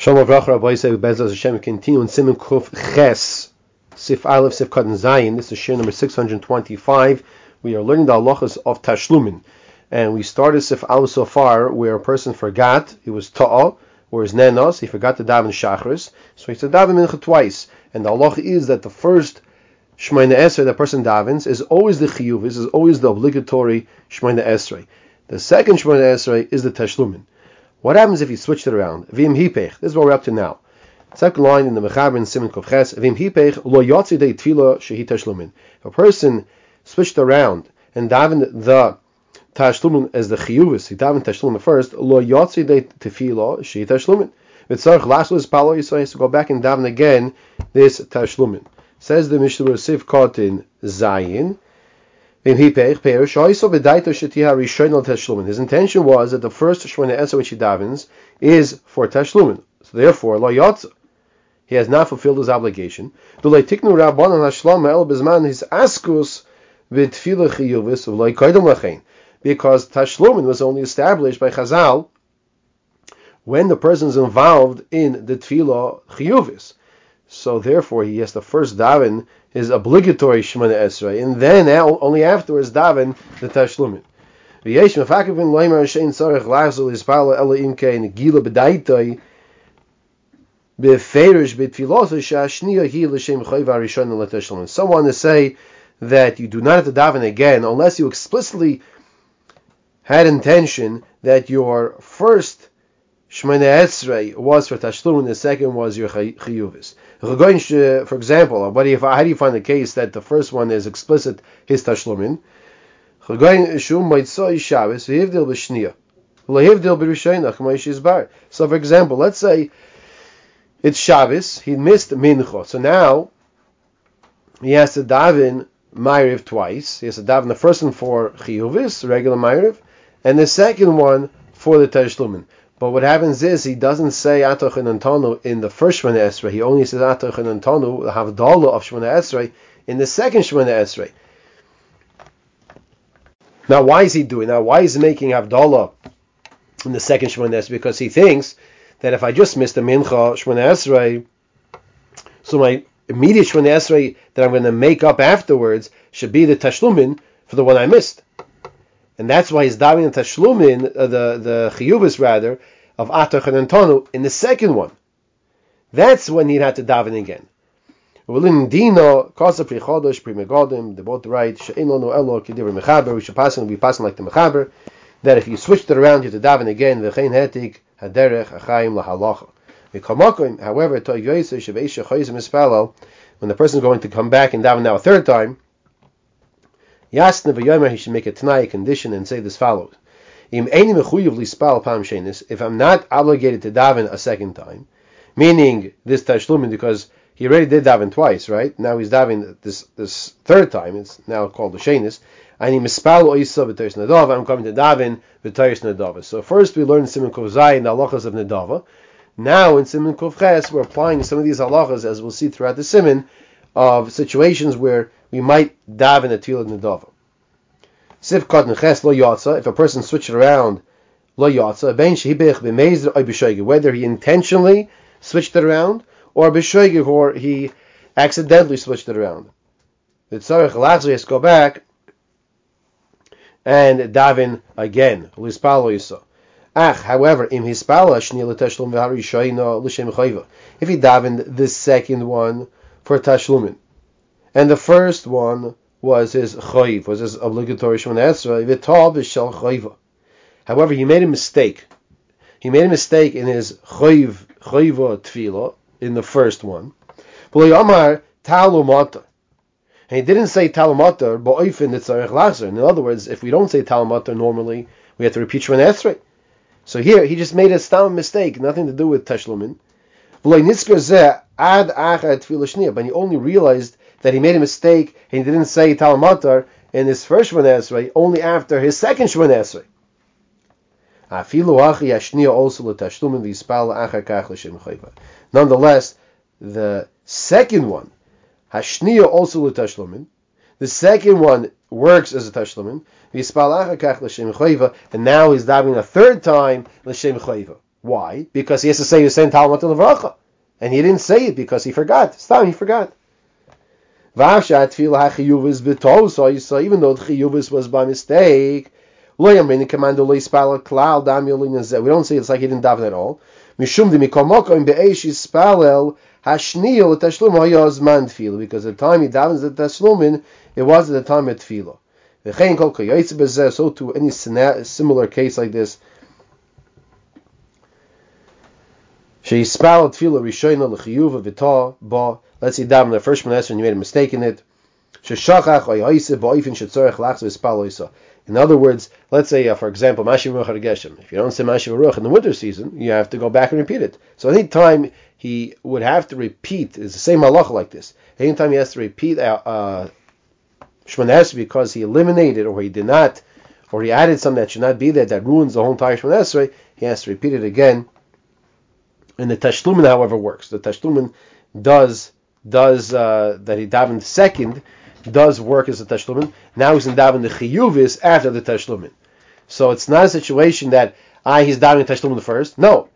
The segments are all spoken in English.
Shalom Avracha Rabbi Yisrael Bezos Hashem continue in Simon Kuf Ches Sif Aleph Sif Katan Zayin. This is share number 625. We are learning the halachas of Tashlumin. And we started Sif Aleph so far where a person forgot, he was Ta'a, or his Nenos, he forgot to daven Shachris, so he said daven Mincha twice. And the halacha is that the first Shemona Esrei that person davens is always the Chiyuv, this is always the obligatory Shemona Esrei. The second Shemaina Esrei is the Tashlumin. What happens if you switch it around? Vim hipech. This is what we're up to now. Second line in the Mechaber Simon Kovches. Vim hipech lo yotzi de tefila shehi. If a person switched around and davened the tashlumin as the chiyuvis, he davened tashlumin first. Lo yotzi de tefila shehi tashlumin. Vitzarch lashlis palo yisrael has to go back and daven again this tashlumin. Says the Mishnah Sif Kotin Zayin. His intention was that the first Shemona Esrei which he davens is for Tashlumin. So therefore, Lo Yotza, he has not fulfilled his obligation. The his askus. Because Tashlumin was only established by Chazal when the person is involved in the tefillah chiyuvis. So therefore, he has to first daven his obligatory Shemona Esrei, and then only afterwards daven the Tashlumin. V'yesh l'tashlumin. Someone to say that you do not have to daven again unless you explicitly had intention that your first Shemona Esrei was for Tashlumin, the second was your Chiyuvis. Uh, for example, how do you find the case that the first one is explicit, his Tashlumin? So, for example, let's say it's Shabbos, he missed Mincha, so now he has to daven Ma'ariv twice. He has to daven the first one for Chiyuvis, regular Ma'ariv, and the second one for the Tashlumin. But what happens is he doesn't say Atoh Chonantonu in the first Shemona Esrei. He only says Atoh Chonantonu, the Havdalah of Shemona Esrei, in the second Shemona Esrei. Now, why is he doing that? Why is he making Havdalah in the second Shemona Esrei? Because he thinks that if I just missed the Mincha Shemona Esrei, so my immediate Shemona Esrei that I'm going to make up afterwards should be the Tashlumin for the one I missed and that's why he's davening tashlumin, uh, the the chiyubis rather of atoh chonantonu in the second one. That's when he'd have to daven again. Dino, Kasa Pri Chodosh, Pri Megodim, they both right, She'in Lono Elo, Kedivir Mechaber, we should pass and be passing like the Mechaber, that if you switched it around, you to daven again, V'chein Hetik, Haderech, Achayim, Lahalacha. V'kamokim, however, To Yoyse, Sheveisha, Choyzim, Ispalo, when the person is going to come back and daven now a third time, Yasna v'yomer, he should make a Tanai, condition, and say this follows. If I'm not obligated to daven a second time, meaning this tashlumin, because he already did daven twice, right? Now he's daven this this third time. It's now called the shenis. I need mispal oisa b'teris nadava. I'm coming to daven b'teris nadava. So first we learned Simon Kov Zayin the halachas of nadava. Now in Simon Kov Ches we're applying some of these halachas as we'll see throughout the Simon of situations where we might daven a tefillah nedava. Sif Katan Ches lo yatsa. If a person switched around lo yatsa, Whether he intentionally switched it around or b'shoigig, or he accidentally switched it around. The tzarich lachzor has to go back and daven again. Lispal yisa. Ach, however, im hispala shnei l'tashlum v'harishayna l'shem chayva. If he davened the second one for tashlumin, and the first one was his chayiv, was his obligatory Shemona Esrei. V'tav v'shel chayiva. However, he made a mistake. He made a mistake in his chayiv chayiva tefillah in the first one. Amar talumata. And he didn't say talumata, but oifin tzarech lazer. In other words, if we don't say talumata normally, we have to repeat Shemona Esrei. So here, he just made a stam mistake, nothing to do with tashlumin. But he only realized that he made a mistake and he didn't say Talmatar in his first Shemon only after his second Shemon. Nonetheless, the second one, Hashniya also l'tashlumin, the second one works as a tashlumin, and now he's dabbing a third time l'shem chayva. Why? Because he has to say the same Talmud. And he didn't say it because he forgot. Stop, he forgot. Even though the chiyuvis was by mistake, we don't say it's like he didn't daven at all. Mishum de mikomokom be'esh yispalel hashniyel tashlum hayazman tefillah because the time he davens the tashlumin, it was at the time of tefillah. So to any similar case like this, sheyispal tefillah rishayna l'chiyuv v'tah ba. Let's say daven the first Shmonesra and you made a mistake in it. Sheshachach oyaise ba'ifin shetzorech lachz v'spal oisa. In other words, let's say, uh, for example, Mashiv Ruach Geshem. If you don't say Mashiv Ruach in the winter season, you have to go back and repeat it. So any time he would have to repeat, it's the same halacha like this. Any time he has to repeat uh, uh, because he eliminated or he did not, or he added something that should not be there that ruins the whole entire Shemon Esrei, he has to repeat it again. And the Tashlumin, however, works. The Tashlumin does does uh, that he davened second does work as a tashlumin. Now he's in daven the chiyuvis after the tashlumin. So it's not a situation that ah he's davening tashlumin first. No,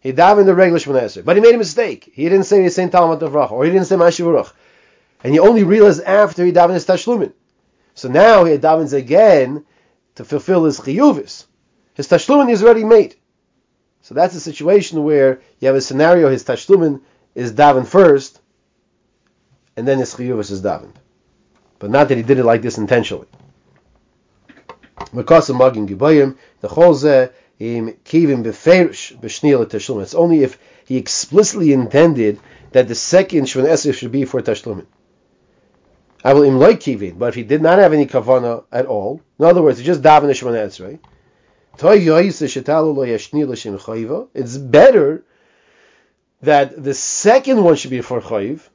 he davened the regular shmonesser, but he made a mistake. He didn't say the same Talmud of Rach. or he didn't say Mashiv and he only realized after he davened his tashlumin. So now he davens again to fulfill his chiyuvis. His tashlumin is already made. So that's a situation where you have a scenario. His tashlumin is daven first, and then his chiyuvis is davened but not that he did it like this intentionally. It's only if he explicitly intended that the second Shvan Esrei should be for Tashlumin. I will im like kivin, but if he did not have any kavana at all, in other words, he just daven the Shvan Esrei, it's better that the second one should be for chayiv,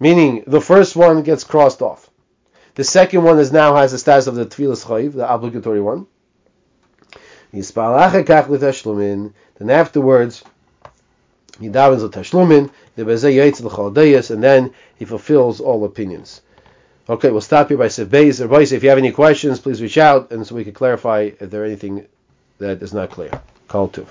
meaning the first one gets crossed off. The second one is now has the status of the Tfilas Chayiv, the obligatory one. Then afterwards, he davens the Tashlumin, the Bezeh Yaitz l'Chaldeyas, and then he fulfills all opinions. Okay, we'll stop here by Sif Beis. If you have any questions, please reach out, and so we can clarify if there anything that is not clear. Call to.